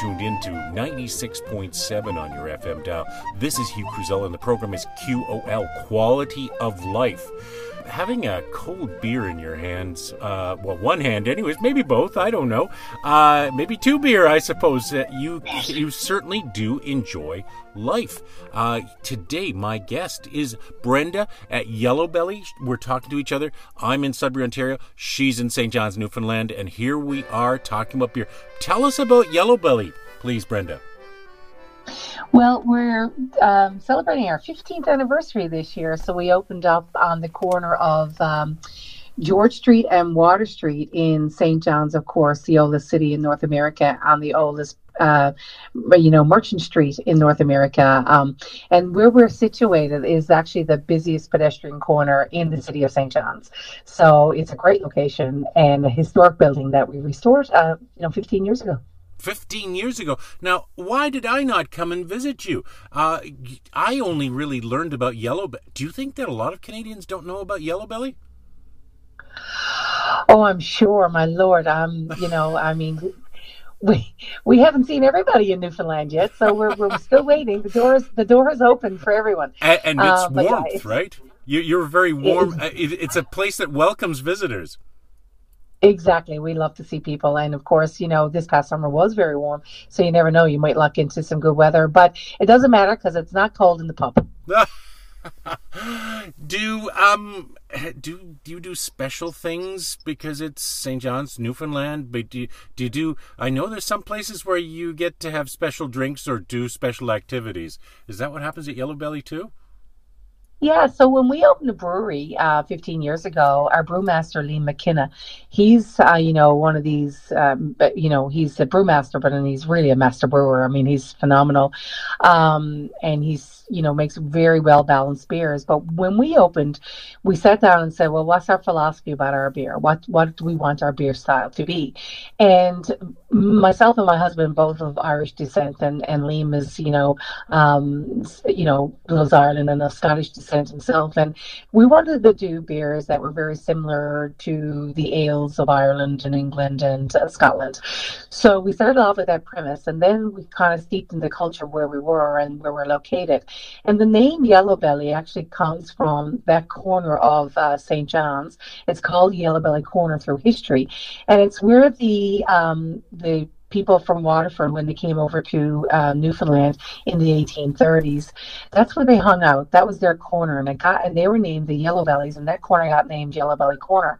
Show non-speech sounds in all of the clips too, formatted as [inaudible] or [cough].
tuned in to 96.7 on your FM dial. This is Hugh Kruzel, and the program is QOL Quality of Life having a cold beer in your hands, uh, well, one hand, anyways, maybe both, I don't know, uh, maybe two beer, I suppose. Uh, you you certainly do enjoy life. Uh, today, my guest is Brenda at Yellow Belly. We're talking to each other. I'm in Sudbury, Ontario. She's in St. John's, Newfoundland, and here we are talking about beer. Tell us about Yellow Belly, please, Brenda. Well, we're um, celebrating our 15th anniversary this year, so we opened up on the corner of um, George Street and Water Street in St. John's, of course, the oldest city in North America, on the oldest uh, you know, Merchant Street in North America. Um, and where we're situated is actually the busiest pedestrian corner in the city of St. John's. So it's a great location and a historic building that we restored, uh, you know, 15 years ago. 15 years ago. Now, why did I not come and visit you? Uh, I only really learned about yellow. Be- Do you think that a lot of Canadians don't know about yellow belly? Oh, I'm sure, my lord. Um, you know, I mean, we we haven't seen everybody in Newfoundland yet, so we're we're still waiting. The door is the door is open for everyone, and, and it's uh, warmth, yeah, it's, right? You, are very warm. Uh, it's a place that welcomes visitors. Exactly. We love to see people. And of course, you know, this past summer was very warm. So you never know. You might luck into some good weather. But it doesn't matter because it's not cold in the pub. [laughs] do um do do you do special things because it's St. John's, Newfoundland? But do you, do you do? I know there's some places where you get to have special drinks or do special activities. Is that what happens at Yellow Belly too? Yeah, so when we opened the brewery uh, 15 years ago, our brewmaster Liam McKenna, he's uh, you know one of these, um, you know he's a brewmaster, but and he's really a master brewer. I mean, he's phenomenal, um, and he's you know makes very well balanced beers. But when we opened, we sat down and said, well, what's our philosophy about our beer? What what do we want our beer style to be? And myself and my husband, both of Irish descent, and and Liam is you know um, you know loves Ireland and of Scottish descent himself, and we wanted to do beers that were very similar to the ales of Ireland and England and uh, Scotland. So we started off with that premise, and then we kind of steeped in the culture where we were and where we're located. And the name Yellow Belly actually comes from that corner of uh, St. John's. It's called Yellow Belly Corner through history, and it's where the um, the people from Waterford when they came over to uh, Newfoundland in the 1830s. That's where they hung out. That was their corner, and, got, and they were named the Yellow Bellies, and that corner got named Yellow Belly Corner.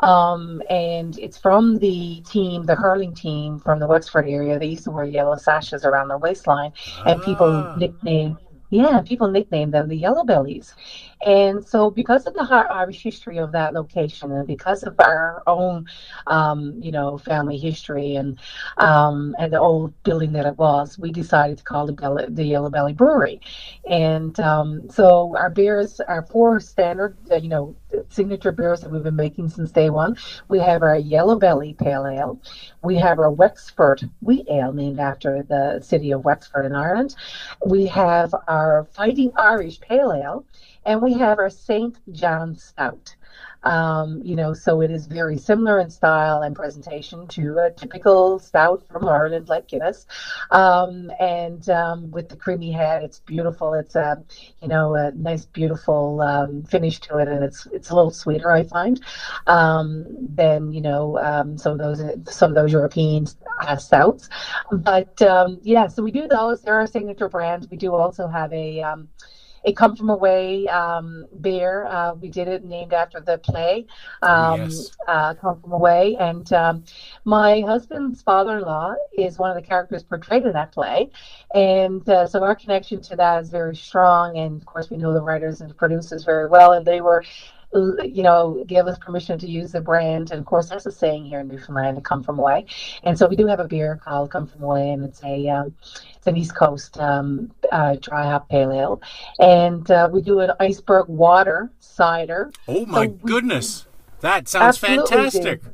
Um, and it's from the team, the hurling team from the Wexford area. They used to wear yellow sashes around their waistline, and people ah. nicknamed yeah, people nickname them the Yellow Bellies. And so, because of the Irish history of that location, and because of our own, um, you know, family history and um, and the old building that it was, we decided to call it the Yellow Belly Brewery. And um, so, our beers are four standard, uh, you know, signature beers that we've been making since day one. We have our Yellow Belly Pale Ale. We have our Wexford Wheat Ale, named after the city of Wexford in Ireland. We have our Fighting Irish Pale Ale, and we have our St. John Stout. Um, you know, so it is very similar in style and presentation to a typical stout from Ireland like Guinness. Um, and um, with the creamy head, it's beautiful. It's a, you know, a nice, beautiful um, finish to it, and it's it's a little sweeter, I find, um, than you know um, some of those some of those European uh, stouts. But yeah, so we do those. There are our signature brands. We do also have a a Come From Away um, beer. Uh, we did it named after the play, um, yes. uh, Come From Away. And um, my husband's father in law is one of the characters portrayed in that play. And uh, so our connection to that is very strong. And of course, we know the writers and producers very well. And they were you know, give us permission to use the brand. And of course, there's a saying here in Newfoundland to come from away. And so we do have a beer called Come From Away, and it's a um, it's an East Coast um, uh, dry hop pale ale. And uh, we do an iceberg water cider. Oh my so goodness, that sounds fantastic. Do.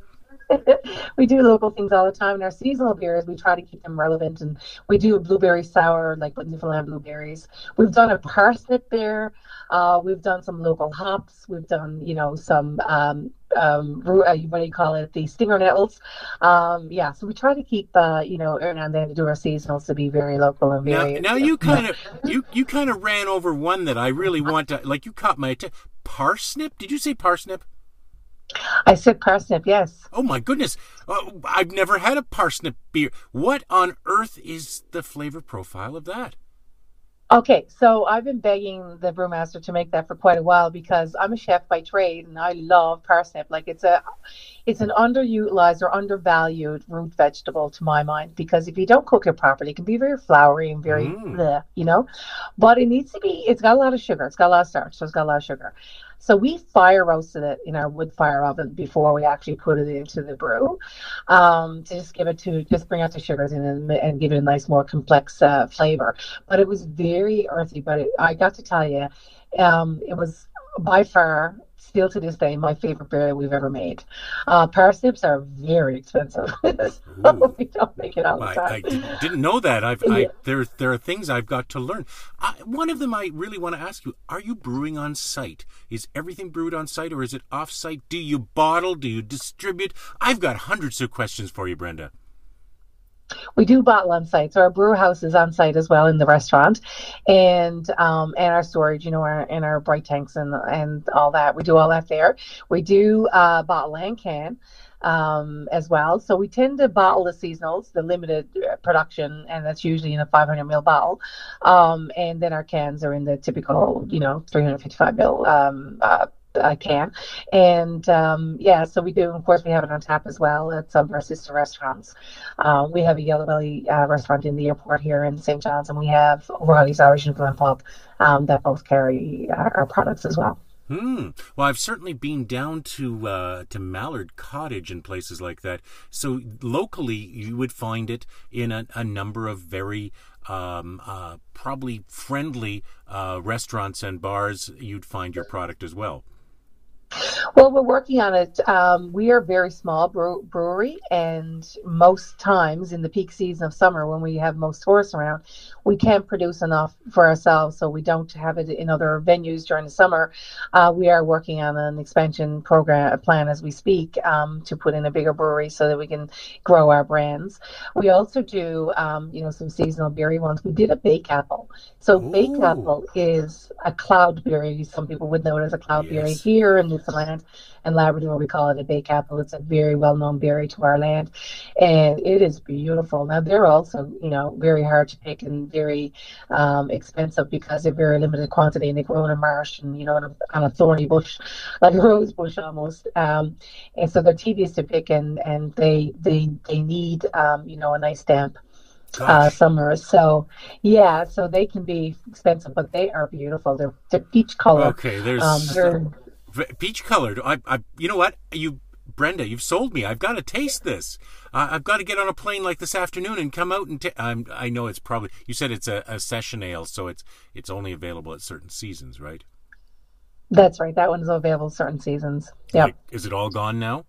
[laughs] we do local things all the time. And our seasonal beers, we try to keep them relevant. And we do a blueberry sour, like with Newfoundland blueberries. We've done a parsnip beer. Uh, we've done some local hops. We've done, you know, some um, um, uh, what do you call it? The stinger nettles. Um, yeah, so we try to keep, uh, you know, and then to do our seasonals to be very local and very. Now, now you kind of you you kind of ran over one that I really want to like. You caught my attention. Parsnip? Did you say parsnip? I said parsnip, yes. Oh my goodness. Uh, I've never had a parsnip beer. What on earth is the flavor profile of that? Okay, so I've been begging the brewmaster to make that for quite a while because I'm a chef by trade and I love parsnip. Like it's a it's an underutilized or undervalued root vegetable to my mind because if you don't cook it properly, it can be very floury and very mm. bleh, you know. But it needs to be it's got a lot of sugar, it's got a lot of starch, so it's got a lot of sugar. So we fire roasted it in our wood fire oven before we actually put it into the brew, um, to just give it to just bring out the sugars in and, and give it a nice more complex uh, flavor. But it was very earthy. But it, I got to tell you, um, it was by far still to this day my favorite beer that we've ever made. Uh, parsnips are very expensive, [laughs] so we don't make it all the time. I, I didn't know that. I've I, there there are things I've got to learn. I, one of them I really want to ask you: Are you brewing on site? Is everything brewed on site, or is it off site? Do you bottle? Do you distribute? I've got hundreds of questions for you, Brenda. We do bottle on site, so our brew house is on site as well in the restaurant, and um, and our storage, you know, our, and our bright tanks and and all that. We do all that there. We do uh, bottle and can um, as well. So we tend to bottle the seasonals, the limited uh, production, and that's usually in a 500 ml bottle. Um, and then our cans are in the typical, you know, 355 ml um, uh, I can. And um, yeah, so we do. Of course, we have it on tap as well at some of our sister restaurants. Uh, we have a Yellow Belly uh, restaurant in the airport here in St. John's, and we have O'Reilly's Irish and Glen Pub um, that both carry our, our products as well. Hmm. Well, I've certainly been down to uh, to Mallard Cottage and places like that. So locally, you would find it in a, a number of very um, uh, probably friendly uh, restaurants and bars. You'd find your product as well. Well, we're working on it. Um, we are a very small brewery, and most times in the peak season of summer, when we have most tourists around, we can't produce enough for ourselves, so we don't have it in other venues during the summer. Uh, we are working on an expansion program plan as we speak um, to put in a bigger brewery so that we can grow our brands. We also do, um, you know, some seasonal beery ones. We did a bake apple. So Ooh. bake apple is a cloudberry. Some people would know it as a cloudberry yes. here in Newfoundland and Labrador. We call it a bay apple. It's a very well-known berry to our land, and it is beautiful. Now they're also, you know, very hard to pick and very um, expensive because they're very limited quantity and they grow in a marsh and you know on a, on a thorny bush, [laughs] like a rose bush almost. Um, and so they're tedious to pick and and they they they need um, you know a nice damp uh, summers. So yeah, so they can be expensive, but they are beautiful. They're, they're peach color. Okay, there's um, peach colored. I, I, you know what? You, Brenda, you've sold me. I've got to taste this. Uh, I've got to get on a plane like this afternoon and come out and. T- I know it's probably. You said it's a, a session ale, so it's it's only available at certain seasons, right? That's right. That one's available certain seasons. Yeah. Like, is it all gone now?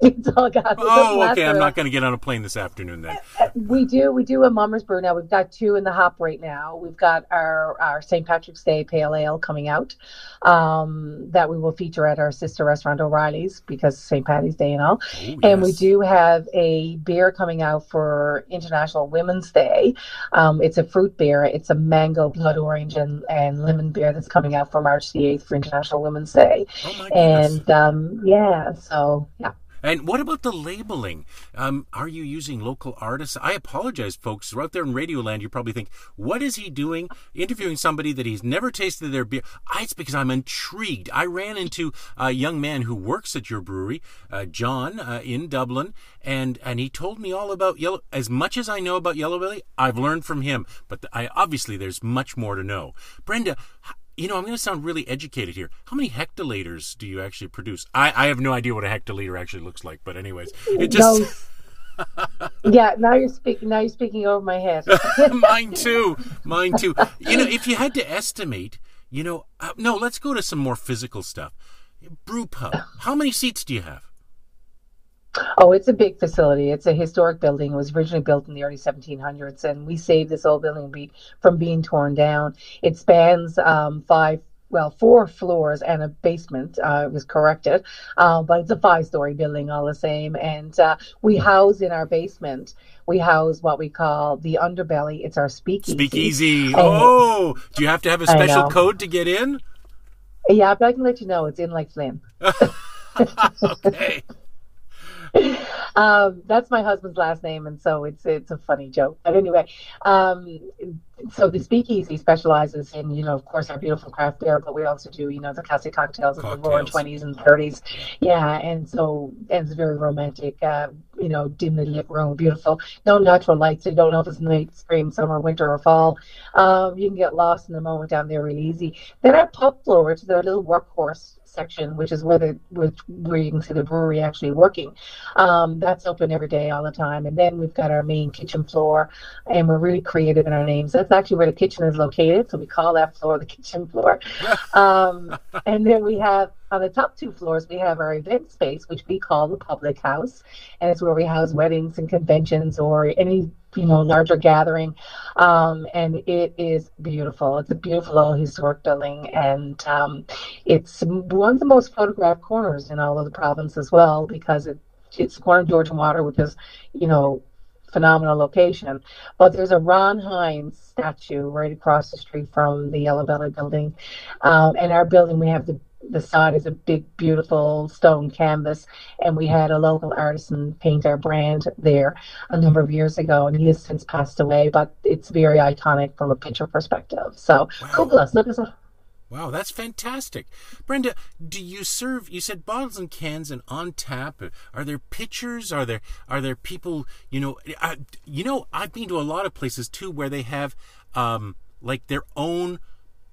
It's all got. Oh, okay. I'm not going to get on a plane this afternoon then. [laughs] We do. We do a Mama's Brew now. We've got two in the hop right now. We've got our our St. Patrick's Day Pale Ale coming out um, that we will feature at our sister restaurant O'Reilly's because St. Patty's Day and all. Ooh, and we do have a beer coming out for International Women's Day. Um, it's a fruit beer. It's a mango, blood orange, and, and lemon beer that's coming out for March the 8th for International Women's Day. Oh and um, yeah, so yeah. And what about the labeling? Um, are you using local artists? I apologize, folks. Out there in Radioland, you probably think, what is he doing interviewing somebody that he's never tasted their beer? I, it's because I'm intrigued. I ran into a young man who works at your brewery, uh, John, uh, in Dublin, and, and he told me all about Yellow. As much as I know about Yellow Belly, I've learned from him. But I, obviously, there's much more to know. Brenda, you know, I'm going to sound really educated here. How many hectoliters do you actually produce? I, I have no idea what a hectoliter actually looks like, but anyways, it just. No. [laughs] yeah, now you're speaking. Now you're speaking over my head. [laughs] Mine too. Mine too. You know, if you had to estimate, you know, uh, no, let's go to some more physical stuff. Brew pub. How many seats do you have? Oh, it's a big facility. It's a historic building. It was originally built in the early 1700s, and we saved this old building from being torn down. It spans um, five well, four floors and a basement. Uh, it was corrected, uh, but it's a five-story building all the same. And uh, we house in our basement. We house what we call the underbelly. It's our speakeasy. Speakeasy. oh, do you have to have a special code to get in? Yeah, but I can let you know it's in like Flynn. [laughs] okay. [laughs] um, that's my husband's last name, and so it's it's a funny joke. But anyway, um, so the speakeasy specializes in, you know, of course, our beautiful craft beer, but we also do, you know, the classic cocktails, cocktails. of the roaring twenties and thirties. Yeah, and so and it's very romantic. Uh, you know, dimly lit room, beautiful. No natural lights. You don't know if it's night, spring, summer, winter, or fall. Um, you can get lost in the moment down there really easy. Then our pub floor, which is our little workhorse section, which is where the which, where you can see the brewery actually working. Um, that's open every day, all the time. And then we've got our main kitchen floor, and we're really creative in our names. That's actually where the kitchen is located, so we call that floor the kitchen floor. [laughs] um, and then we have on the top two floors, we have our event space, which we call the public house, and it's where we house weddings and conventions or any you know larger gathering. Um, and it is beautiful. It's a beautiful old historic building, and um, it's one of the most photographed corners in all of the province as well because it it's corner of George and Water, which is you know phenomenal location. But there's a Ron Hynes statue right across the street from the Yellow Belly building. Um, and our building, we have the the side is a big, beautiful stone canvas, and we had a local artisan paint our brand there a number of years ago, and he has since passed away. But it's very iconic from a picture perspective. So wow. Google us, look us up. Wow, that's fantastic. Brenda, do you serve you said bottles and cans and on tap. Are there pitchers? Are there are there people, you know, I, you know, I've been to a lot of places too where they have um like their own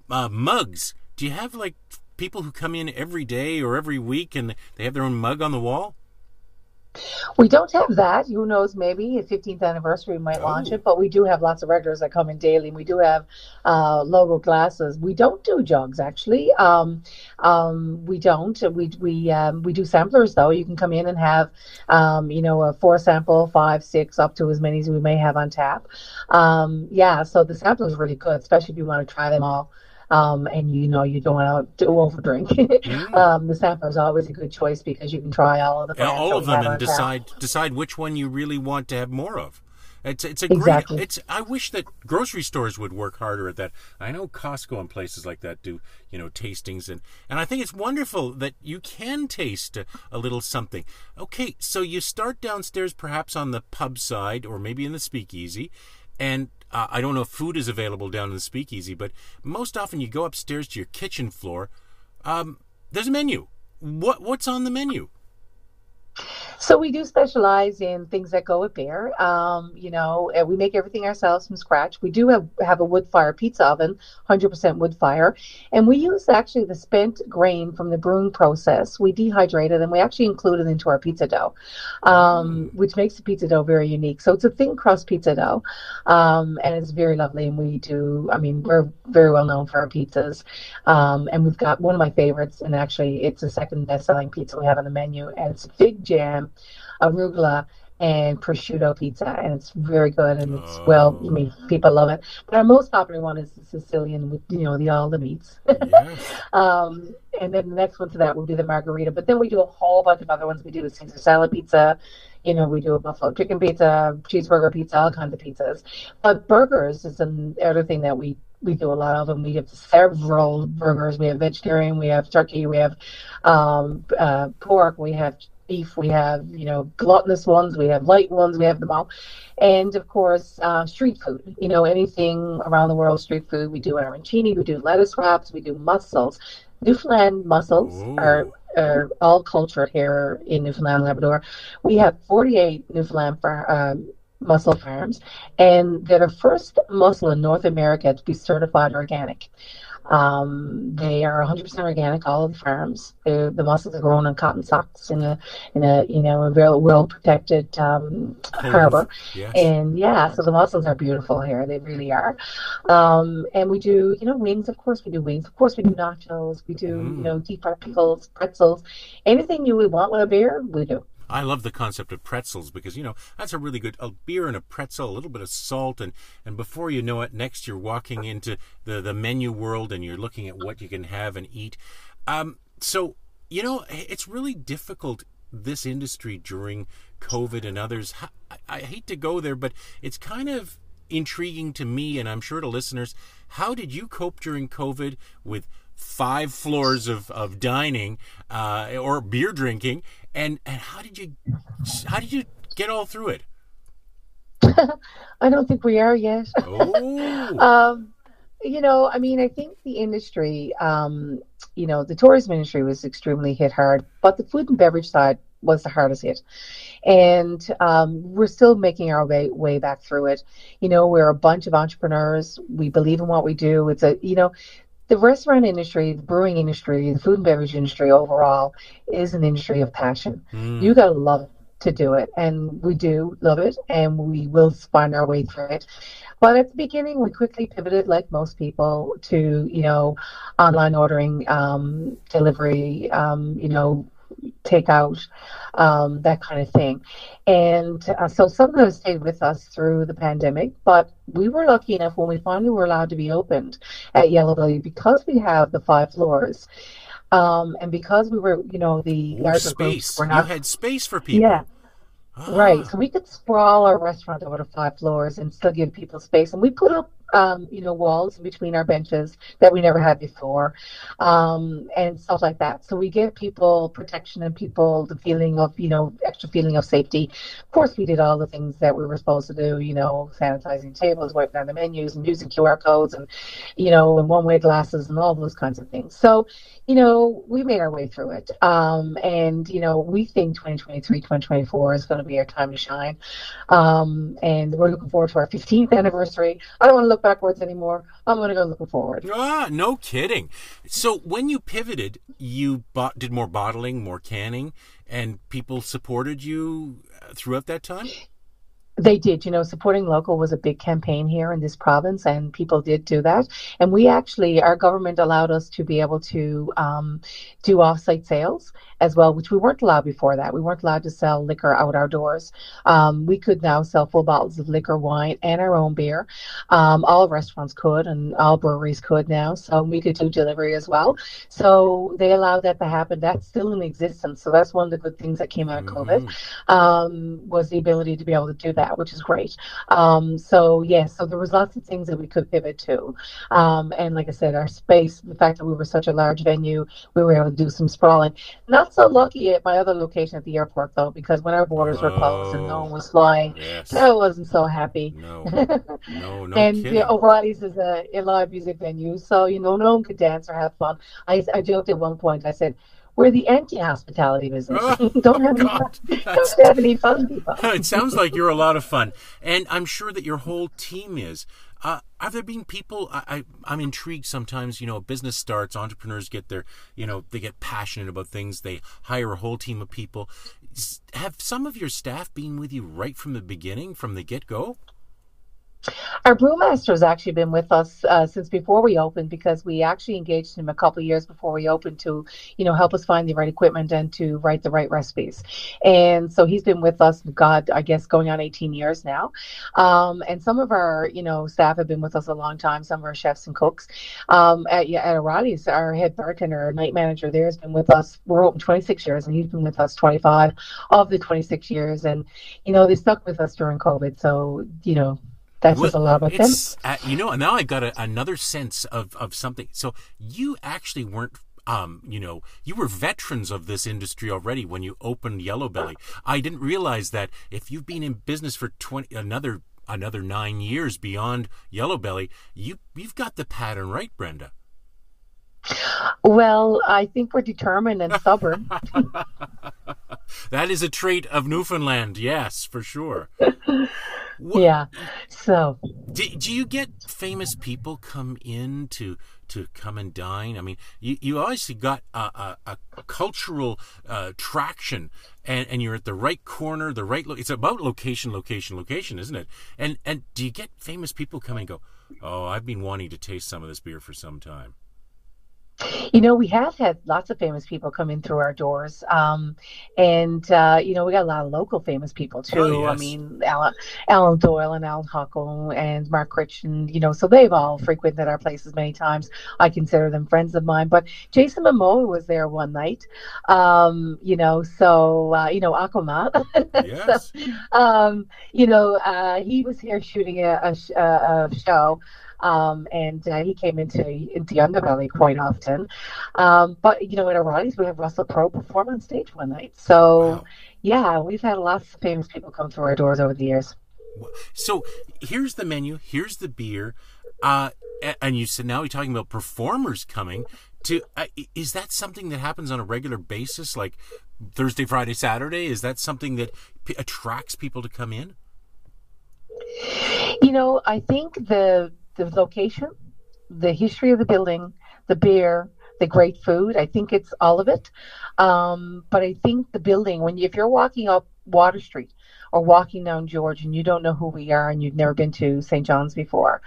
uh, mugs. Do you have like people who come in every day or every week and they have their own mug on the wall? We don't have that. Who knows? Maybe at 15th anniversary we might oh. launch it. But we do have lots of regulars that come in daily. And we do have uh, logo glasses. We don't do jugs actually. Um, um, we don't. We we um, we do samplers though. You can come in and have um, you know a four sample, five, six, up to as many as we may have on tap. Um, yeah. So the sampler is really good, especially if you want to try them all um, and you know you don't want to overdrink. [laughs] mm. um, the sampler is always a good choice because you can try all of the all of them and decide tap. decide which one you really want to have more of. It's it's a exactly. great. It's I wish that grocery stores would work harder at that. I know Costco and places like that do you know tastings and and I think it's wonderful that you can taste a, a little something. Okay, so you start downstairs, perhaps on the pub side or maybe in the speakeasy, and uh, I don't know if food is available down in the speakeasy, but most often you go upstairs to your kitchen floor. Um, there's a menu. What what's on the menu? So we do specialize in things that go with beer. Um, you know, we make everything ourselves from scratch. We do have, have a wood fire pizza oven, 100% wood fire, and we use actually the spent grain from the brewing process. We dehydrate it and we actually include it into our pizza dough, um, mm. which makes the pizza dough very unique. So it's a thin crust pizza dough, um, and it's very lovely. And we do, I mean, we're very well known for our pizzas, um, and we've got one of my favorites, and actually it's the second best-selling pizza we have on the menu, and it's fig jam, arugula, and prosciutto pizza, and it's very good and it's oh. well. I mean, people love it. But our most popular one is the Sicilian with you know the all the meats. Yes. [laughs] um, and then the next one to that will be the margarita. But then we do a whole bunch of other ones. We do a Caesar salad pizza. You know, we do a buffalo chicken pizza, cheeseburger pizza, all kinds of pizzas. But burgers is another thing that we we do a lot of them. We have several burgers. We have vegetarian, we have turkey, we have um, uh, pork, we have beef, we have, you know, gluttonous ones, we have light ones, we have them all. And of course, uh, street food, you know, anything around the world, street food. We do arancini, we do lettuce wraps, we do mussels. Newfoundland mussels are, are all cultured here in Newfoundland, Labrador. We have 48 Newfoundland far, um, mussel farms, and they're the first mussel in North America to be certified organic. Um, they are 100% organic, all of the farms. They're, the mussels are grown on cotton socks in a, in a, you know, a very well protected um, harbor. Yes. And yeah, so the mussels are beautiful here. They really are. Um, and we do, you know, wings. Of course, we do wings. Of course, we do nachos. We do, mm. you know, deep fried pickles, pretzels, anything you would want with a beer, we do. I love the concept of pretzels because you know that's a really good a beer and a pretzel, a little bit of salt, and and before you know it, next you're walking into the the menu world and you're looking at what you can have and eat. Um, so you know it's really difficult this industry during COVID and others. I, I hate to go there, but it's kind of intriguing to me, and I'm sure to listeners. How did you cope during COVID with five floors of, of dining uh, or beer drinking, and, and how did you how did you get all through it? [laughs] I don't think we are yet. Oh. [laughs] um, you know, I mean, I think the industry, um, you know, the tourism industry was extremely hit hard, but the food and beverage side was the hardest hit. And um, we're still making our way way back through it. You know, we're a bunch of entrepreneurs. We believe in what we do. It's a you know, the restaurant industry, the brewing industry, the food and beverage industry overall is an industry of passion. Mm. You gotta love it to do it, and we do love it, and we will find our way through it. But at the beginning, we quickly pivoted, like most people, to you know, online ordering, um, delivery, um, you know, takeout, um, that kind of thing. And uh, so some of those stayed with us through the pandemic, but we were lucky enough when we finally were allowed to be opened at Yellow Belly because we have the five floors. Um, and because we were, you know, the larger space, we're not, you had space for people. Yeah, ah. right. So we could sprawl our restaurant over to five floors and still give people space. And we put up um, you know, walls between our benches that we never had before, um, and stuff like that. So we give people protection and people the feeling of, you know, extra feeling of safety. Of course, we did all the things that we were supposed to do, you know, sanitizing tables, wiping down the menus, and using QR codes, and you know, and one-way glasses, and all those kinds of things. So, you know, we made our way through it, um, and you know, we think 2023, 2024 is going to be our time to shine, um, and we're looking forward to our 15th anniversary. I don't want to look backwards anymore. I'm going to go looking forward. Ah, no kidding. So when you pivoted, you bought, did more bottling, more canning, and people supported you throughout that time? They did. You know, supporting local was a big campaign here in this province, and people did do that. And we actually, our government allowed us to be able to um, do off-site sales as well, which we weren't allowed before that. We weren't allowed to sell liquor out our doors. Um, we could now sell full bottles of liquor, wine, and our own beer. Um, all restaurants could, and all breweries could now. So we could do delivery as well. So they allowed that to happen. That's still in existence. So that's one of the good things that came out of COVID mm-hmm. um, was the ability to be able to do that that, which is great. Um, so yes, yeah, so there was lots of things that we could pivot to, um, and like I said, our space, the fact that we were such a large venue, we were able to do some sprawling. Not so lucky at my other location at the airport though, because when our borders were closed and no one was flying, yes. I wasn't so happy. No, [laughs] no, no and kidding. You know, O'Reilly's is a, a live music venue, so you know no one could dance or have fun. I, I joked at one point. I said we're the anti-hospitality business. Oh, [laughs] don't, have any fun, don't have any fun people. [laughs] it sounds like you're a lot of fun, and I'm sure that your whole team is. Uh, have there been people? I, I am intrigued. Sometimes you know, a business starts, entrepreneurs get their you know they get passionate about things. They hire a whole team of people. Have some of your staff been with you right from the beginning, from the get go? Our brewmaster has actually been with us uh, since before we opened because we actually engaged him a couple of years before we opened to, you know, help us find the right equipment and to write the right recipes. And so he's been with us, God, I guess, going on 18 years now. Um, and some of our, you know, staff have been with us a long time. Some of our chefs and cooks. Um, at, at O'Reilly's, our head bartender, our night manager there has been with us. We're open 26 years, and he's been with us 25 of the 26 years. And you know, they stuck with us during COVID. So you know, that says a lot about them. Uh, you know, and now I've got a, another sense of, of something. So you actually weren't um, you know, you were veterans of this industry already when you opened Yellow Belly. I didn't realize that if you've been in business for twenty another another nine years beyond Yellow Belly, you you've got the pattern right, Brenda. Well, I think we're determined and stubborn. [laughs] that is a trait of Newfoundland, yes, for sure. [laughs] What, yeah. So, do, do you get famous people come in to to come and dine? I mean, you, you obviously got a, a, a cultural uh, traction, and, and you're at the right corner, the right. Lo- it's about location, location, location, isn't it? And and do you get famous people come and go? Oh, I've been wanting to taste some of this beer for some time. You know, we have had lots of famous people come in through our doors, um, and uh, you know, we got a lot of local famous people too. Oh, yes. I mean, Alan, Alan Doyle and Allan Hawco and Mark Critch, and you know, so they've all frequented our places many times. I consider them friends of mine. But Jason Momoa was there one night, um, you know, so uh, you know, Aquaman. [laughs] Yes. so, um, you know, uh, he was here shooting a, a, a show. Um, and uh, he came into into Underbelly quite often. Um, but you know, at O'Reilly's, we have Russell Crowe perform on stage one night. So, Wow. yeah, we've had lots of famous people come through our doors over the years. So here's the menu. Here's the beer. Uh, and you said now you're talking about performers coming. To uh, is that something that happens on a regular basis, like Thursday, Friday, Saturday? Is that something that p- attracts people to come in? You know, I think the the location, the history of the building, the beer, the great food. I think it's all of it. Um, but I think the building, when you, if you're walking up Water Street or walking down George and you don't know who we are and you've never been to St. John's before,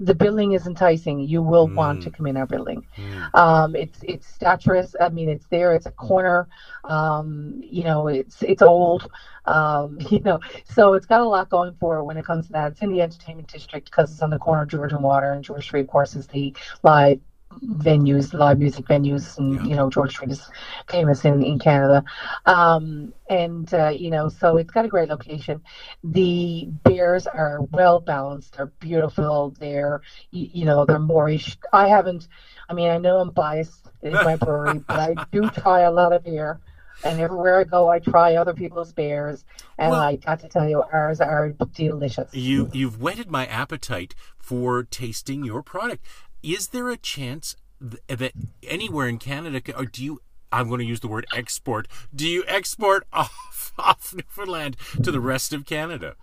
the building is enticing. You will want Mm. to come in our building. Mm. Um, it's it's statuesque. I mean, it's there. It's a corner. Um, you know, it's it's old. Um, [laughs] you know, so it's got a lot going for it when it comes to that. It's in the entertainment district because it's on the corner of George and Water, and George Street, of course, is the live venues, live music venues, and Yeah. you know, George Street is famous in in Canada. Um, and uh, you know, so it's got a great location. The beers are well balanced. They're beautiful. They're you, you know, they're moreish. I haven't. I mean, I know I'm biased in my brewery, [laughs] but I do try a lot of beer. And everywhere I go, I try other people's beers, and Well- I got to tell you, ours are delicious. You you've whetted my appetite for tasting your product. Is there a chance th- that anywhere in Canada, or do you? I'm going to use the word export. Do you export [laughs] off off Newfoundland to the rest of Canada?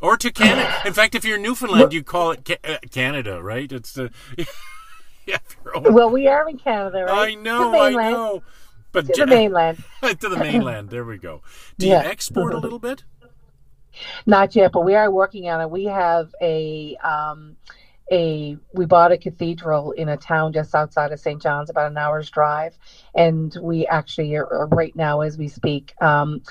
Or to Canada. In fact, if you're Newfoundland, you call it ca- uh, Canada, right? It's the yeah. you're old- Well, we are in Canada, right? I know, I know. But To the [laughs] mainland. to the mainland. There we go. Do Yeah. you export a little bit? Not yet, but we are working on it. We have a um, a we bought a cathedral in a town just outside of St. John's, about an hour's drive, and we actually are are right now, as we speak, um,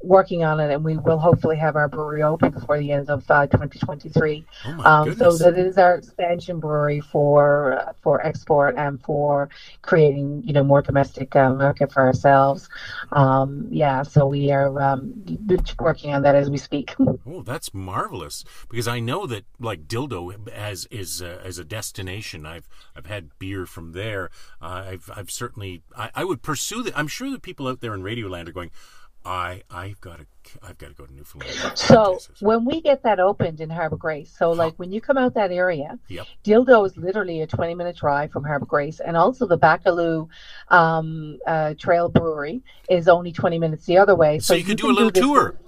working on it, and we will hopefully have our brewery open before the end of uh, 2023. Oh Um, so that is our expansion brewery for uh, for export and for creating you know more domestic uh, market for ourselves. Um, yeah, so we are um, working on that as we speak. [laughs] Oh, that's marvelous! Because I know that like Dildo as is uh, as a destination. I've I've had beer from there. Uh, I've I've certainly I, I would pursue that. I'm sure that people out there in Radioland are going. I I've got to I've got to go to Newfoundland. So when we get that opened in Harbor Grace, so like when you come out that area, Yep. Dildo is literally a 20 minute drive from Harbor Grace, and also the Baccalieu um, uh, Trail Brewery is only 20 minutes the other way. So you can do a little this- tour.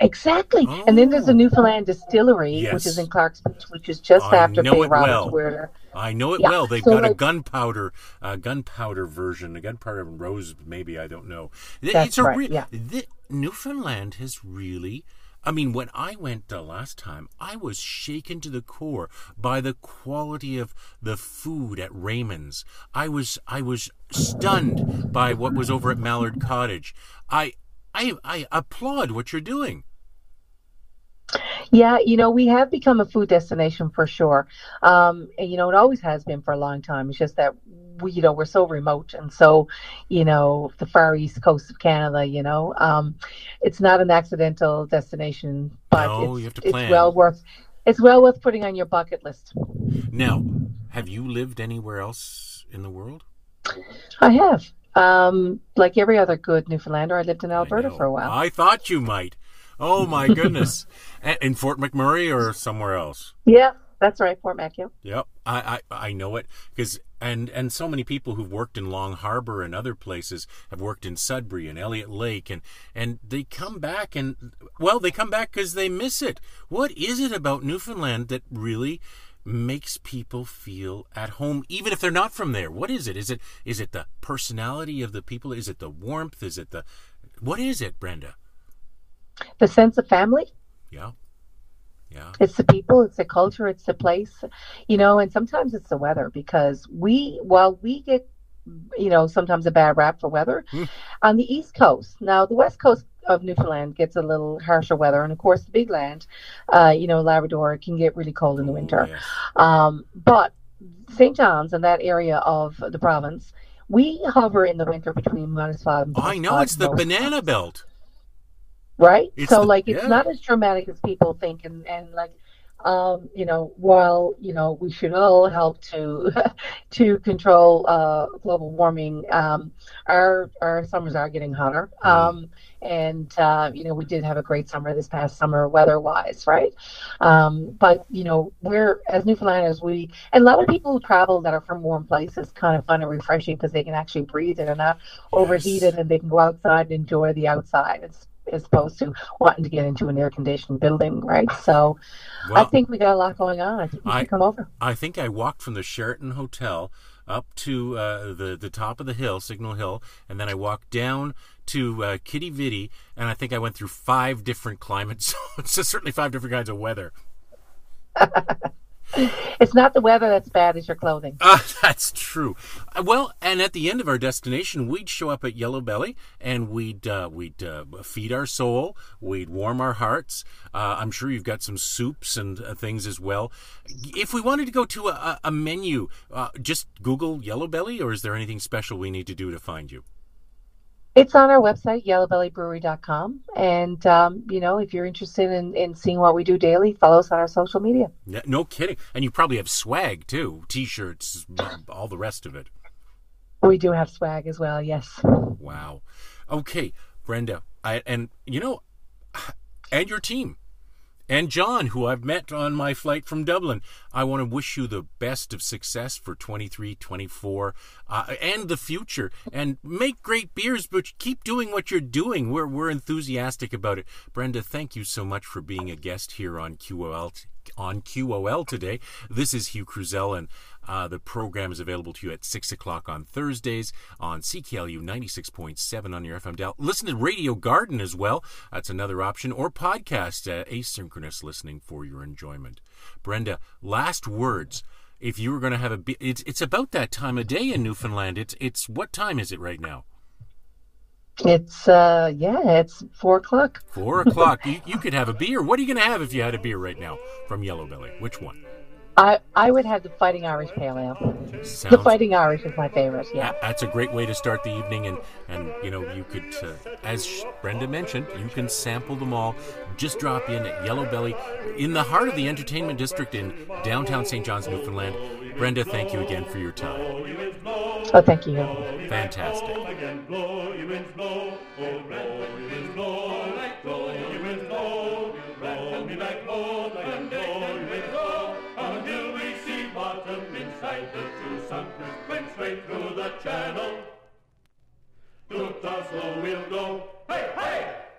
Exactly, and then there's Oh. a Newfoundland Distillery, Yes. which is in Clark's Beach, which is just I after know Bay it well. Roberts. I know it Yeah, well. They've so got a gunpowder, uh, gunpowder version, a gunpowder rose, maybe I don't know. That's it's a right, re- yeah. th- Newfoundland has really. I mean, when I went the last time, I was shaken to the core by the quality of the food at Raymond's. I was I was stunned by what was over at Mallard Cottage. I I I applaud what you're doing. Yeah, you know, we have become a food destination for sure. Um, and, you know, it always has been for a long time. It's just that we, you know, we're so remote and so, you know, the far east coast of Canada, you know, um, it's not an accidental destination, but No, it's, you have to it's well worth, it's well worth putting on your bucket list. Now, have you lived anywhere else in the world? I have. Um, like every other good Newfoundlander, I lived in Alberta for a while. I thought you might. Oh my [laughs] goodness! In Fort McMurray or somewhere else? Yeah, that's right, Fort Mackinac. Yep, I I, I know it because and and so many people who've worked in Long Harbor and other places have worked in Sudbury and Elliott Lake and and they come back and well they come back because they miss it. What is it about Newfoundland that really makes people feel at home even if they're not from there? What is it? Is it is it the personality of the people? Is it the warmth? Is it the what is it, Brenda? The sense of family. Yeah. Yeah. It's the people, it's the culture, it's the place, you know, and sometimes it's the weather because we, while we get, you know, sometimes a bad rap for weather Hmm. on the East Coast. Now, the West Coast of Newfoundland gets a little harsher weather, and of course, the big land, uh, you know, Labrador can get really cold in the winter. Yes. Um, but St. John's and that area of the province, we hover in the winter between minus five and Oh, I know it's the banana belt. Right? It's so the- like it's yeah. not as dramatic as people think, and and like um, you know, while you know we should all help to [laughs] to control uh, global warming, um, our our summers are getting hotter. Mm-hmm. Um, and uh, you know we did have a great summer this past summer weather-wise, right? Um, but you know we're as Newfoundlanders, we and a lot of people who travel that are from warm places kind of fun and refreshing because they can actually breathe and are not overheated and they can go outside and enjoy the outside as, as opposed to wanting to get into an air conditioned building, right? So I think we got a lot going on. I think you I- should come over. I think I walked from the Sheraton Hotel up to uh, the the top of the hill, Signal Hill, and then I walked down to uh, Quidi Vidi, and I think I went through five different climate [laughs] zones. so certainly five different kinds of weather. [laughs] It's not the weather that's bad, it's your clothing. Uh, [laughs] that's true. Uh, well, and at the end of our destination, we'd show up at Yellow Belly, and we'd uh, we'd uh, feed our soul, we'd warm our hearts. Uh, I'm sure you've got some soups and uh, things as well. If we wanted to go to a, a menu, just Google Yellow Belly, or is there anything special we need to do to find you? It's on our website, yellowbellybrewery.com. And, um, you know, if you're interested in, in seeing what we do daily, follow us on our social media. No, no kidding. And you probably have swag too, T-shirts, all the rest of it. We do have swag as well, yes. Wow. Okay, Brenda, I, and you know, and your team, and John, who I've met on my flight from Dublin. I want to wish you the best of success for 23, 24, uh, and the future. And make great beers, but keep doing what you're doing. We're we're enthusiastic about it. Brenda, thank you so much for being a guest here on QOL on QOL today. This is Hugh Kruzel, and uh, the program is available to you at 6 o'clock on Thursdays on CKLU 96.7 on your FM dial. Listen to Radio Garden as well. That's another option. Or podcast, uh, asynchronous listening for your enjoyment. Brenda, last words. If you were going to have a, be- it's it's about that time of day in Newfoundland. It's it's what time is it right now? It's, uh, yeah, it's four o'clock. Four o'clock. you, you could have a beer. What are you going to have if you had a beer right now from Yellow Belly? Which one? I, I would have the Fighting Irish Pale Ale. The Fighting Irish is my favorite, yeah. That's a great way to start the evening, and and you know you could, uh, as Brenda mentioned, you can sample them all. Just drop in at Yellow Belly, in the heart of the entertainment district in downtown St. John's, Newfoundland. Brenda, thank you again for your time. Oh, thank you. Fantastic. through the channel. To Tussle we'll go. Hey, hey!